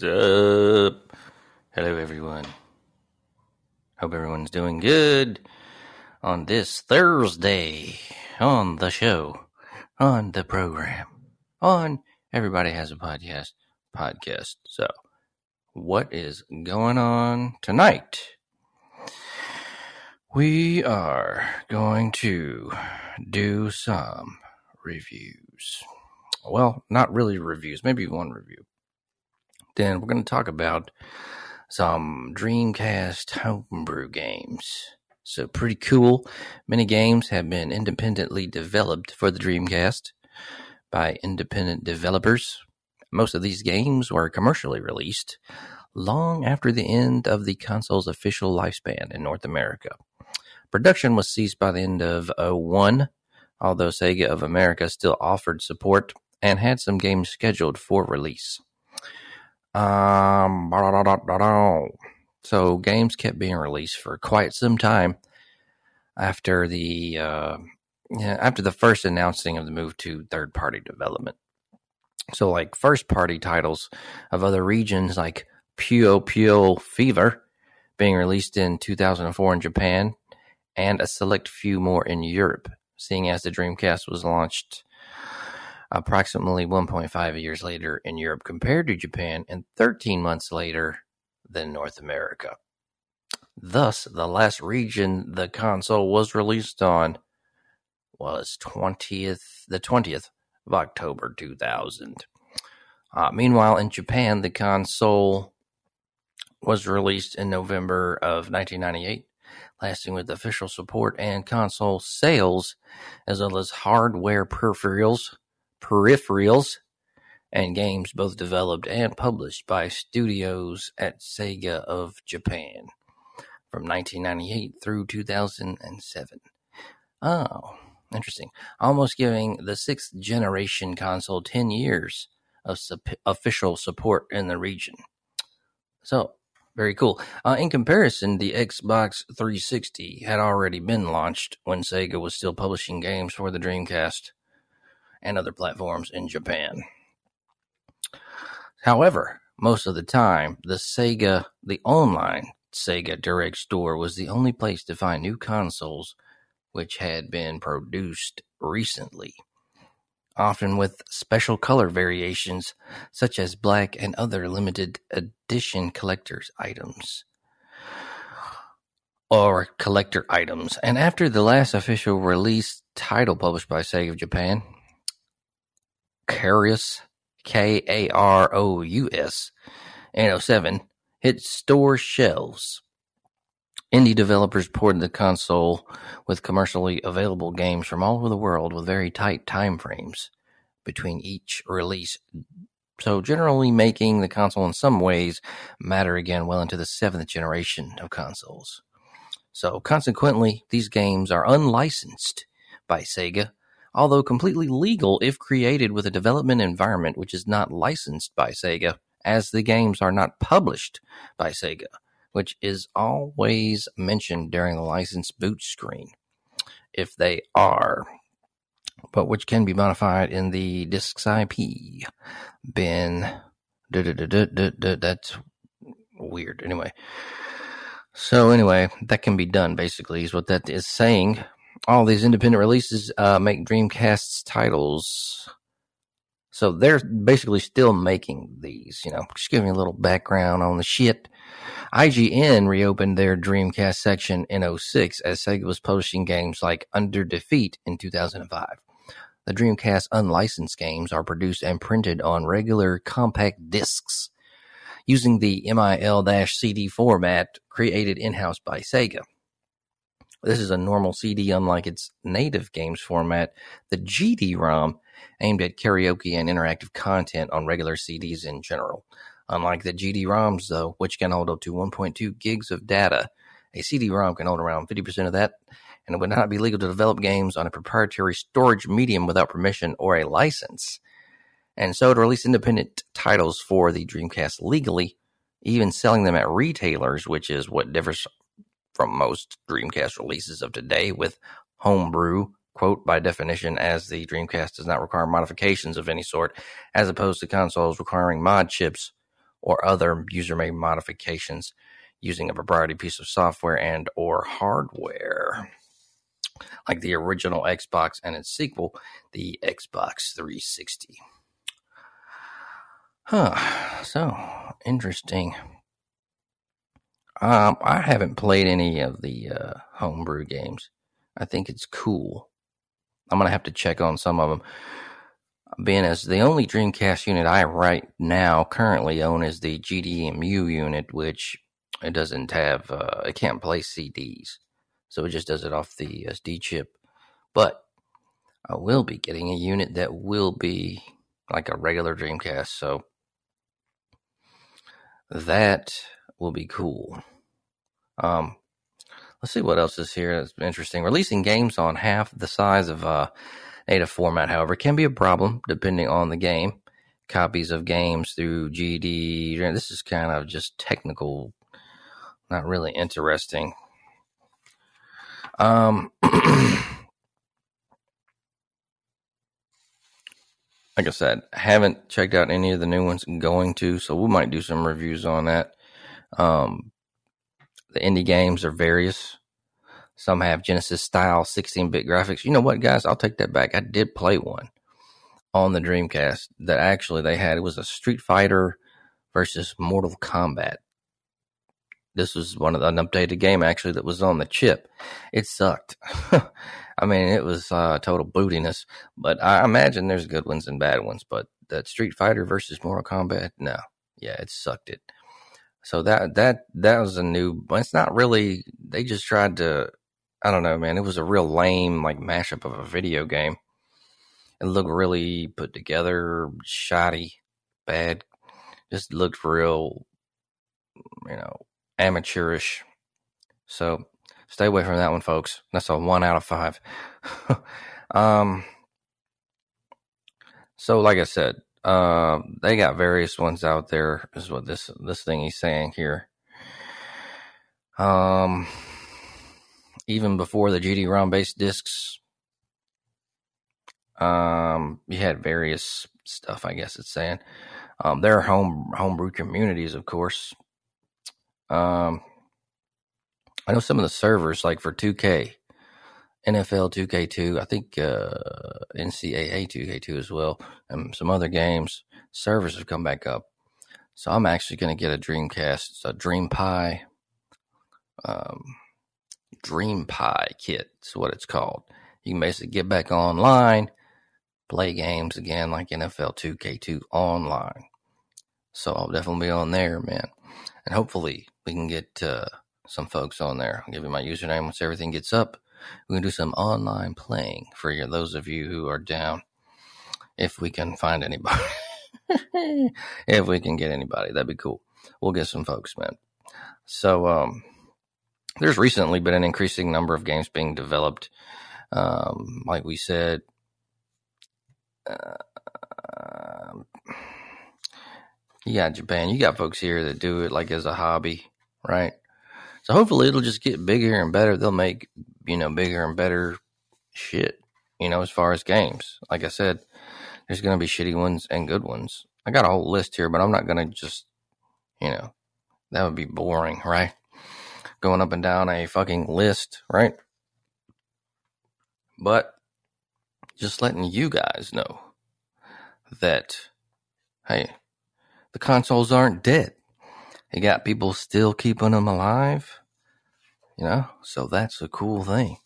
What's up? Hello, everyone. Hope everyone's doing good on this Thursday on the show, on the program, on Everybody Has a Podcast podcast. So, what is going on tonight? We are going to do some reviews well, not really reviews, maybe one review. Then we're going to talk about some Dreamcast homebrew games. So, pretty cool. Many games have been independently developed for the Dreamcast by independent developers. Most of these games were commercially released long after the end of the console's official lifespan in North America. Production was ceased by the end of 01, although Sega of America still offered support and had some games scheduled for release. Um, so games kept being released for quite some time after the uh, after the first announcing of the move to third party development. So, like first party titles of other regions, like Puyo Puyo Fever, being released in 2004 in Japan, and a select few more in Europe, seeing as the Dreamcast was launched approximately 1.5 years later in Europe compared to Japan, and 13 months later than North America. Thus, the last region the console was released on was 20th, the 20th of October 2000. Uh, meanwhile, in Japan, the console was released in November of 1998, lasting with official support and console sales, as well as hardware peripherals peripherals and games both developed and published by studios at Sega of Japan from 1998 through 2007. Oh, interesting. Almost giving the sixth generation console 10 years of official support in the region. So, very cool. Uh, in comparison, the Xbox 360 had already been launched when Sega was still publishing games for the Dreamcast and other platforms in Japan. However, most of the time, the Sega, the online Sega Direct Store was the only place to find new consoles which had been produced recently. often with special color variations, such as black and other limited edition collector's items or collector items. And after the last official release title published by Sega of Japan, Karous, K A R O U S, in 07, hit store shelves. Indie developers ported the console with commercially available games from all over the world with very tight time frames between each release. So generally making the console in some ways matter again well into the seventh generation of consoles. So consequently, these games are unlicensed by Sega, although completely legal if created with a development environment which is not licensed by Sega, as the games are not published by Sega which is always mentioned during the license boot screen, if they are, but which can be modified in the disk's IP bin. That's weird. Anyway. So anyway, that can be done basically is what that is saying. All these independent releases uh, make Dreamcast's titles. So they're basically still making these, you know, just giving a little background on the shit. IGN reopened their Dreamcast section in 06 as Sega was publishing games like Under Defeat in 2005. The Dreamcast unlicensed games are produced and printed on regular compact discs using the MIL-CD format created in-house by Sega. This is a normal CD unlike its native games format, the GD-ROM, aimed at karaoke and interactive content on regular CDs in general. Unlike the GD-ROMs, though, which can hold up to 1.2 gigs of data, a CD-ROM can hold around 50% of that, and it would not be legal to develop games on a proprietary storage medium without permission or a license. And so to release independent titles for the Dreamcast legally, even selling them at retailers, which is what differs from most Dreamcast releases of today with homebrew, quote, by definition, as the Dreamcast does not require modifications of any sort, as opposed to consoles requiring mod chips or other user-made modifications using a proprietary piece of software and or hardware like the original Xbox and its sequel, the Xbox 360. Huh. So interesting. Um, I haven't played any of the uh, homebrew games. I think it's cool. I'm gonna have to check on some of them being as the only Dreamcast unit I right now currently own is the GDEMU unit, which it doesn't have, uh, it can't play CDs. So it just does it off the SD chip. But I will be getting a unit that will be like a regular Dreamcast. So that will be cool. Um, let's see what else is here that's interesting. Releasing games on half the size of uh, Native format, however, can be a problem depending on the game. Copies of games through GD. This is kind of just technical, not really interesting. Um, like I said, haven't checked out any of the new ones. Going to, so we might do some reviews on that. Um, the indie games are various. Some have Genesis style 16 bit graphics. You know what, guys? I'll take that back. I did play one on the Dreamcast that actually they had. It was a Street Fighter versus Mortal Kombat. This was one of the, an updated game actually that was on the chip. It sucked. I mean, it was uh, total bootiness. But I imagine there's good ones and bad ones. But that Street Fighter versus Mortal Kombat, no, yeah, it sucked it. So that that that was a new. It's not really. They just tried to I don't know, man. It was a real lame like mashup of a video game. It looked really put together, shoddy, bad. Just looked real, you know, amateurish. So stay away from that one, folks. That's a one out of five. um. So, like I said, uh, they got various ones out there. Is what this this thing he's saying here. Um even before the GD-ROM based discs. Um, you had various stuff, I guess it's saying. Um, there are home homebrew communities, of course. Um, I know some of the servers, like for 2K NFL 2K2, I think uh, NCAA 2K2 as well, and some other games. Servers have come back up. So I'm actually going to get a Dreamcast, a DreamPi, um, DreamPi kit. Is what it's called. You can basically get back online, play games again like NFL 2K2 online. So I'll definitely be on there, man. And hopefully we can get uh, some folks on there. I'll give you my username once everything gets up. We can do some online playing for those of you who are down. If we can find anybody. if we can get anybody, that'd be cool. We'll get some folks, man. So, um, there's recently been an increasing number of games being developed. Um, like we said, uh, you got Japan, you got folks here that do it like as a hobby, right? So hopefully it'll just get bigger and better. They'll make, you know, bigger and better shit, you know, as far as games. Like I said, there's going to be shitty ones and good ones. I got a whole list here, but I'm not going to just, you know, that would be boring, right? Going up and down a fucking list, right? But just letting you guys know that, hey, the consoles aren't dead. You got people still keeping them alive, you know? So that's a cool thing.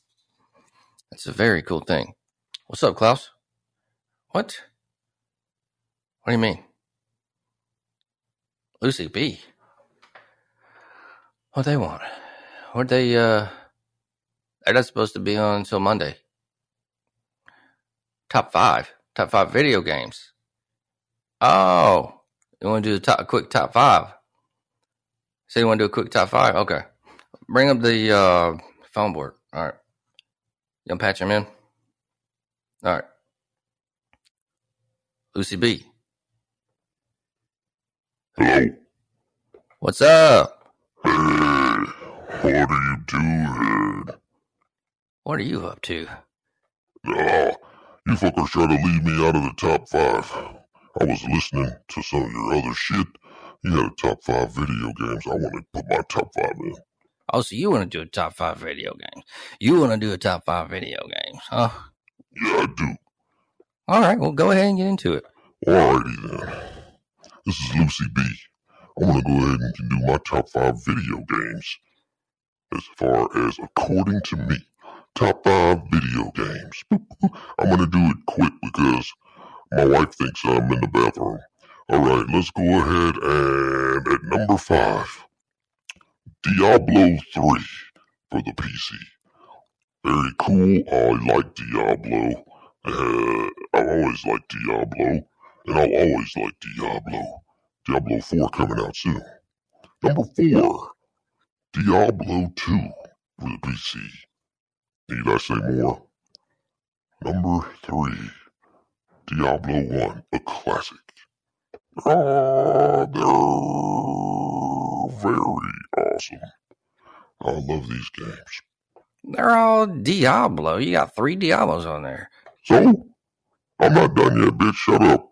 That's a very cool thing. What's up, Klaus? What? What do you mean? Lucy B. What they want? What they uh they're not supposed to be on until Monday. Top five. Top five video games. Oh. You wanna do the top quick top five? So you wanna do a quick top five? Okay. Bring up the uh phone board. All right. You gonna patch him in? All right. Lucy B. Hello. What's up? Hey, what are you doing? What are you up to? Ah, you fuckers try to leave me out of the top five. I was listening to some of your other shit. You had a top five video games. I want to put my top five in. Oh, so you want to do a top five video games? You want to do a top five video games, huh? Yeah, I do. All right, well, go ahead and get into it. Alrighty then. This is Lucy B. I'm gonna go ahead and do my top five video games. As far as according to me, top five video games. I'm gonna do it quick because my wife thinks I'm in the bathroom. Alright, let's go ahead and at number five, Diablo 3 for the PC. Very cool. I like Diablo. Uh, I've always liked Diablo, and I'll always like Diablo. Diablo 4 coming out soon. Number 4, Diablo 2 for the PC. Need I say more? Number 3, Diablo 1, a classic. Ah, they're very awesome. I love these games. They're all Diablo. You got three Diablos on there. So, I'm not done yet, bitch. Shut up.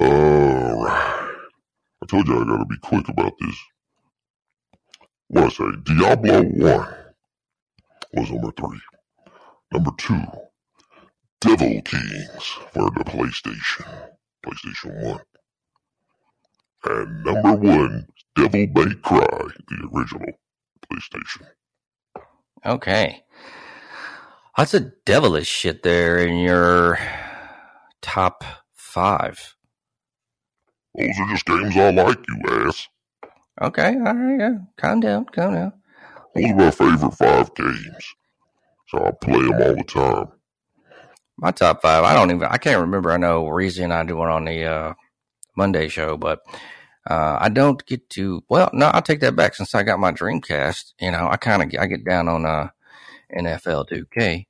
Alright. I told you I gotta be quick about this. What I say? Diablo 1 was number 3. Number 2, Devil Kings for the PlayStation. PlayStation 1. And number 1, Devil May Cry, the original PlayStation. Okay. That's a devilish shit there in your top five. Those are just games I like, you ass. Okay, all right, yeah. Calm down, calm down. Those are my favorite five games. So I play them all the time. My top five, I don't even, I can't remember. I know Reezy and I do one on the uh, Monday show, but uh, I don't get to, well, no, I'll take that back. Since I got my Dreamcast, you know, I kind of, I get down on uh, NFL 2K,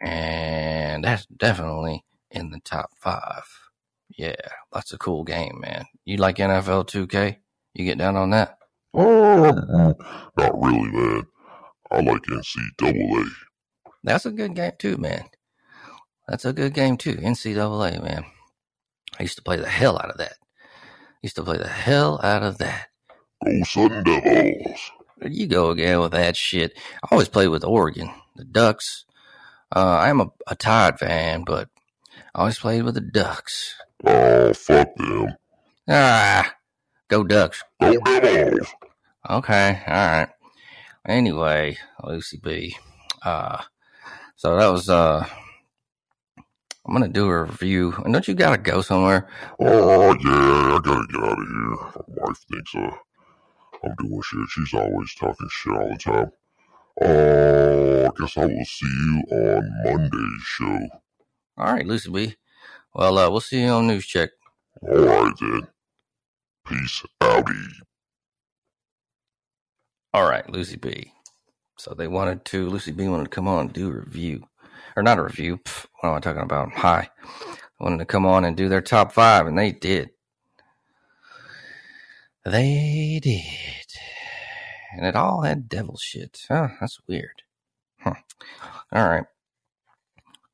and that's definitely in the top five. Yeah, that's a cool game, man. You like NFL 2K? You get down on that? Oh, not really, man. I like NCAA. That's a good game too, man. That's a good game too. NCAA, man. I used to play the hell out of that. Used to play the hell out of that. Go Sun Devils. There you go again with that shit. I always played with Oregon. the Ducks. Uh, I am a, a Tide fan, but I always played with the Ducks. Oh, fuck them. Ah, go Ducks. Go Devils. Okay, all right. Anyway, Lucy B. Uh, so that was uh, I'm gonna do a review. And don't you gotta go somewhere? Oh, yeah, I gotta get out of here. My wife thinks uh, I'm doing shit. She's always talking shit all the time. Oh, I guess I will see you on Monday's show. All right, Lucy B. Well, uh, we'll see you on News Check. All right, then. Peace outie. All right, Lucy B. So they wanted to, Lucy B wanted to come on and do a review. Or not a review. What am I talking about? Hi. Wanted to come on and do their top five, and they did. They did. And it all had devil shit. Huh, that's weird. Huh. All right.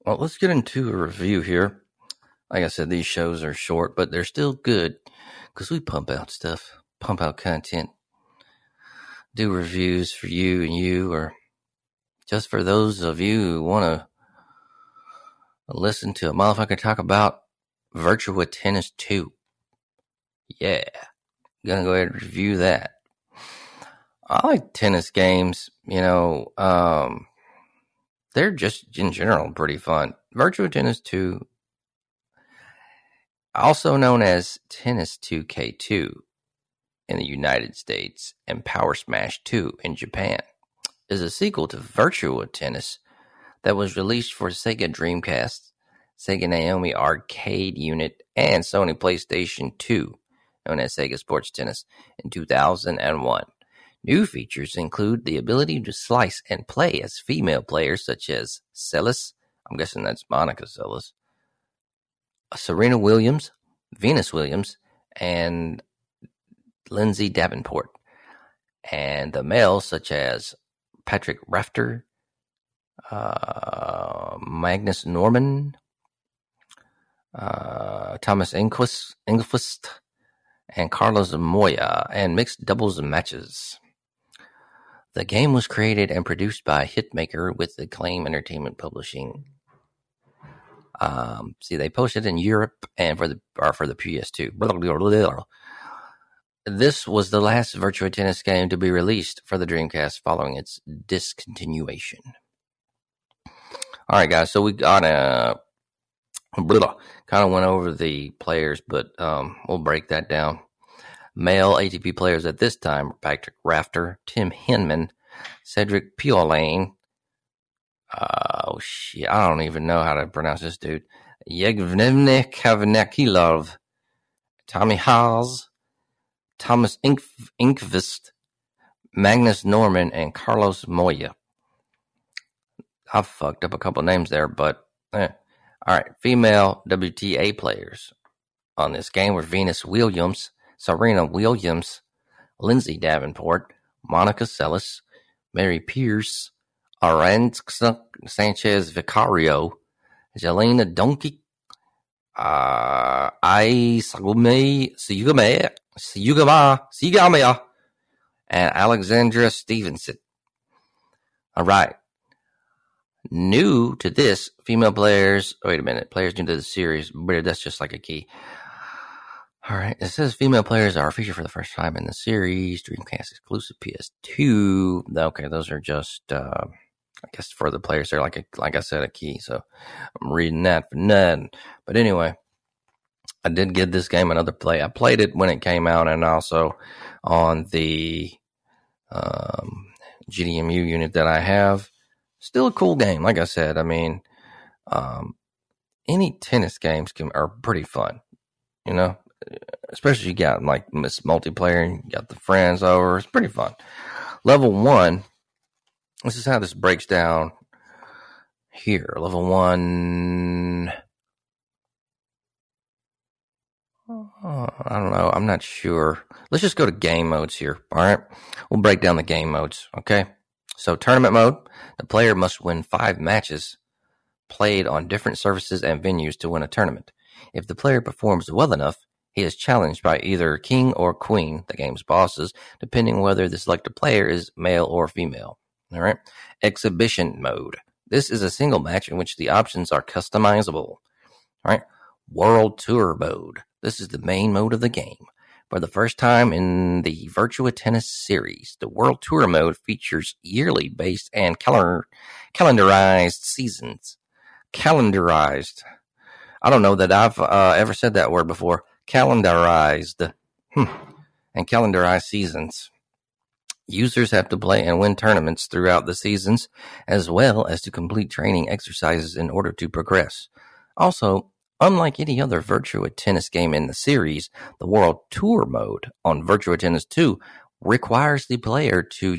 Well, let's get into a review here. Like I said, these shows are short, but they're still good because we pump out stuff, pump out content, do reviews for you and you, or just for those of you who want to listen to a motherfucker talk about Virtua Tennis 2. Yeah. Gonna go ahead and review that. I like tennis games, you know, um, they're just in general pretty fun. Virtua Tennis 2, also known as Tennis 2K2 in the United States and Power Smash 2 in Japan, is a sequel to Virtua Tennis that was released for Sega Dreamcast, Sega Naomi Arcade Unit, and Sony PlayStation 2, known as Sega Sports Tennis, in 2001. New features include the ability to slice and play as female players such as Seles, I'm guessing that's Monica Seles, Serena Williams, Venus Williams, and Lindsay Davenport. And the males such as Patrick Rafter, uh, Magnus Norman, uh, Thomas Enqvist, and Carlos Moya, and mixed doubles matches. The game was created and produced by Hitmaker with Acclaim Entertainment Publishing. Um, see, they posted in Europe and for the or for the PS2. This was the last Virtua Tennis game to be released for the Dreamcast following its discontinuation. All right, guys. So we got a kind of went over the players, but um, we'll break that down. Male ATP players at this time were Patrick Rafter, Tim Henman, Cedric Pioline. Uh, oh shit, I don't even know how to pronounce this dude. Yevgeny Kavnakilov, Tommy Haas, Thomas Inkv- Inkvist, Magnus Norman, and Carlos Moya. I fucked up a couple names there, but eh. all right. Female WTA players on this game were Venus Williams, Serena Williams, Lindsay Davenport, Monica Seles, Mary Pierce, Aranska Sanchez Vicario, Jelena Donkey, uh, I Sagume Sugame Sugama Sigamea, and Alexandra Stevenson. All right. New to this, female players. Wait a minute, players new to the series. But that's just like a key. All right, it says female players are featured for the first time in the series. Dreamcast exclusive PS2. Okay, those are just, uh, I guess, for the players. They're like a, like I said, a key. So I'm reading that for none. But anyway, I did give this game another play. I played it when it came out, and also on the um, GDEMU unit that I have still a cool game. Like I said, I mean, um, any tennis games can are pretty fun, you know, especially you got like this multiplayer and you got the friends over. It's pretty fun. Level one, this is how this breaks down here. Level one. Uh, I don't know. I'm not sure. Let's just go to game modes here. All right. We'll break down the game modes. Okay. So, tournament mode the player must win five matches played on different surfaces and venues to win a tournament. If the player performs well enough, he is challenged by either king or queen, the game's bosses, depending whether the selected player is male or female. All right. Exhibition mode. This is a single match in which the options are customizable. All right. World Tour mode. This is the main mode of the game. For the first time in the Virtua Tennis series, the World Tour mode features yearly based and calendar, calendarized seasons. Calendarized. I don't know that I've uh, ever said that word before. Calendarized. Hmm. And calendarized seasons. Users have to play and win tournaments throughout the seasons, as well as to complete training exercises in order to progress. Also, unlike any other Virtua Tennis game in the series, the World Tour mode on Virtua Tennis 2 requires the player to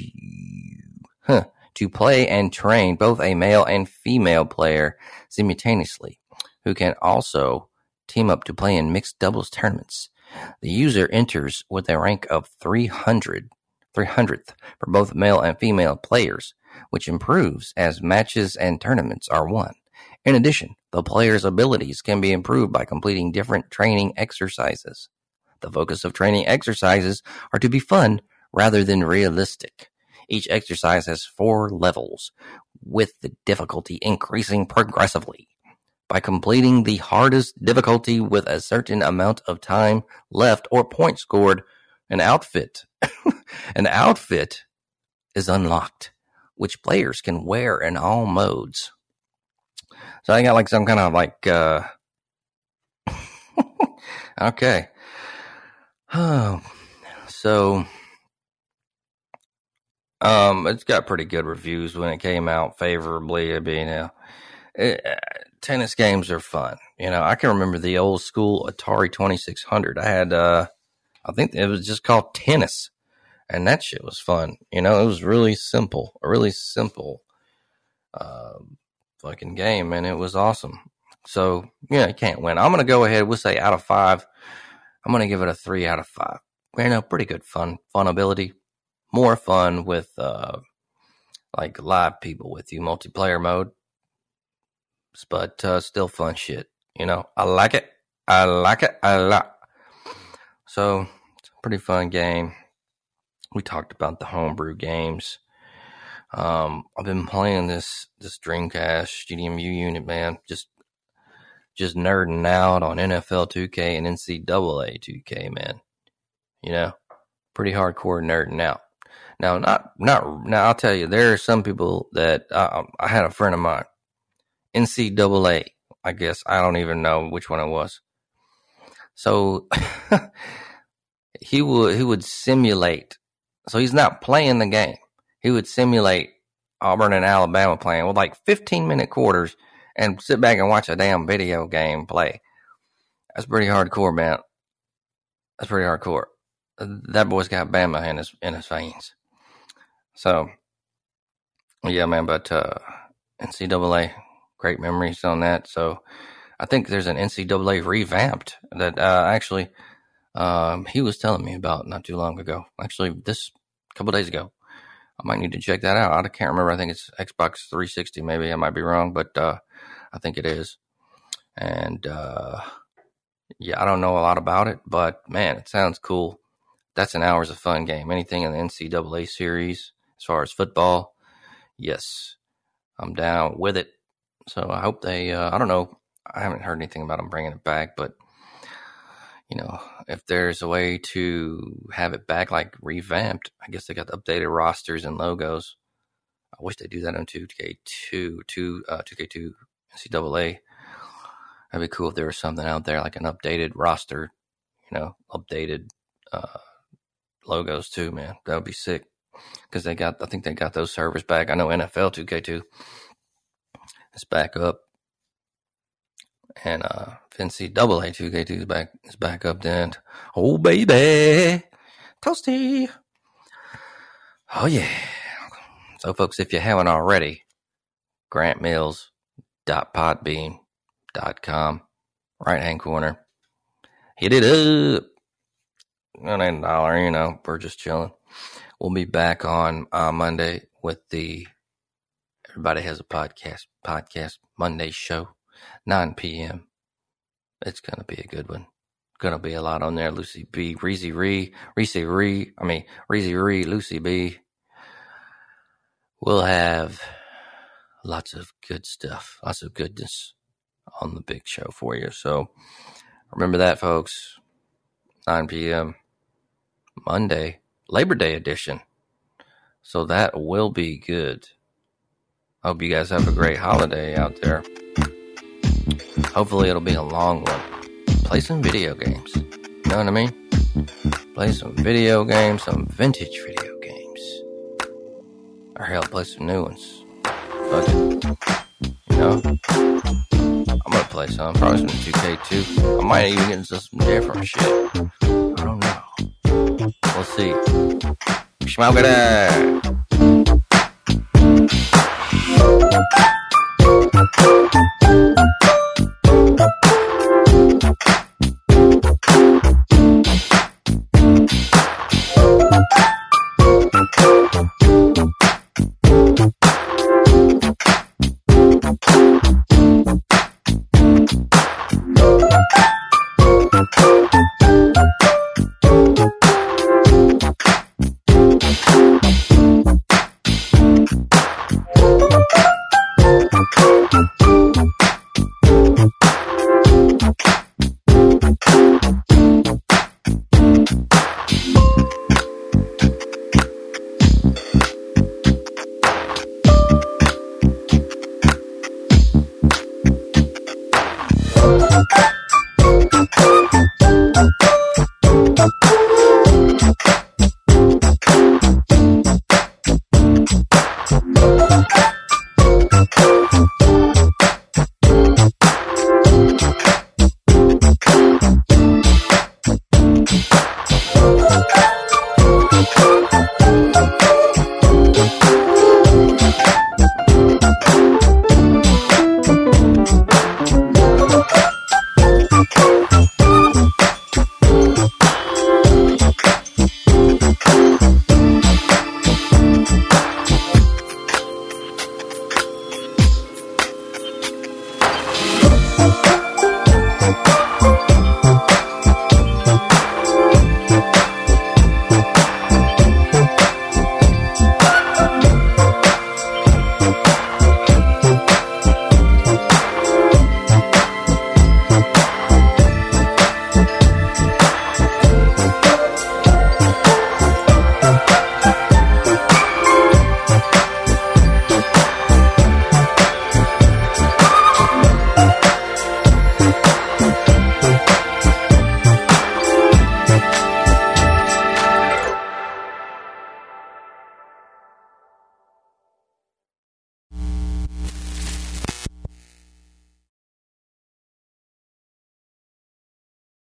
huh, to play and train both a male and female player simultaneously, who can also team up to play in mixed doubles tournaments. The user enters with a rank of 300 300th for both male and female players, which improves as matches and tournaments are won. In addition, the player's abilities can be improved by completing different training exercises. The focus of training exercises are to be fun rather than realistic. Each exercise has four levels, with the difficulty increasing progressively. By completing the hardest difficulty with a certain amount of time left or points scored, an outfit an outfit is unlocked, which players can wear in all modes. So I got like some kind of like uh okay. Oh, so um it's got pretty good reviews when it came out favorably. I mean, uh, it, uh, tennis games are fun. You know, I can remember the old school Atari 2600. I had uh I think it was just called tennis and that shit was fun. You know, it was really simple, a really simple uh, fucking game, and it was awesome. So yeah, you can't win. I'm gonna go ahead. We'll say out of five. I'm gonna give it a three out of five. You know, pretty good fun, fun ability. More fun with uh, like live people with you, multiplayer mode. But uh, still fun shit. You know, I like it. I like it. a lot. So it's a pretty fun game we talked about the homebrew games. Um, I've been playing this this Dreamcast GDEMU unit, man. Just just nerding out on NFL 2K and NCAA 2K, man. You know, pretty hardcore nerding out. Now, not not now. I'll tell you, there are some people that uh, I had a friend of mine, NCAA. I guess I don't even know which one it was. So he would he would simulate so he's not playing the game. He would simulate Auburn and Alabama playing with like 15 minute quarters and sit back and watch a damn video game play. That's pretty hardcore, man. That's pretty hardcore. That boy's got Bama in his in his veins. So, yeah, man. But uh, NCAA, great memories on that. So, I think there's an NCAA revamped that uh, actually um, he was telling me about not too long ago. Actually, this couple days ago. I might need to check that out. I can't remember. I think it's Xbox 360. Maybe I might be wrong, but uh, I think it is. And uh, yeah, I don't know a lot about it, but man, it sounds cool. That's an hours of fun game. Anything in the NCAA series as far as football, yes, I'm down with it. So I hope they. Uh, I don't know. I haven't heard anything about them bringing it back, but you know, if there's a way to have it back like revamped, I guess they got the updated rosters and logos. I wish they do that on 2K2, 2, uh, 2K2 NCAA. That'd be cool if there was something out there like an updated roster, you know, updated uh, logos too, man. That would be sick because they got, I think they got those servers back. I know NFL 2K2 is back up and uh double A 2K2 is back is back up then. Oh baby. Toasty. Oh yeah. So folks, if you haven't already, grantmills.podbean.com, right hand corner. Hit it up. It a dollar, you know, we're just chilling. We'll be back on uh, Monday with the Everybody Has a Podcast podcast Monday show. 9 p.m. It's going to be a good one. Going to be a lot on there. Lucy B, Reezy Ree, Reese Ree, I mean, Reezy Ree, Lucy B. we'll have lots of good stuff, lots of goodness on the big show for you. So remember that, folks. 9 p.m. Monday, Labor Day edition. So that will be good. I Hope you guys have a great holiday out there. Hopefully, it'll be a long one. Play some video games. You know what I mean? Play some video games, some vintage video games. Or hell, play some new ones. Fuck it. You know? I'm gonna play some. Probably some 2K2. I might even get into some different shit. I don't know. We'll see. Smoke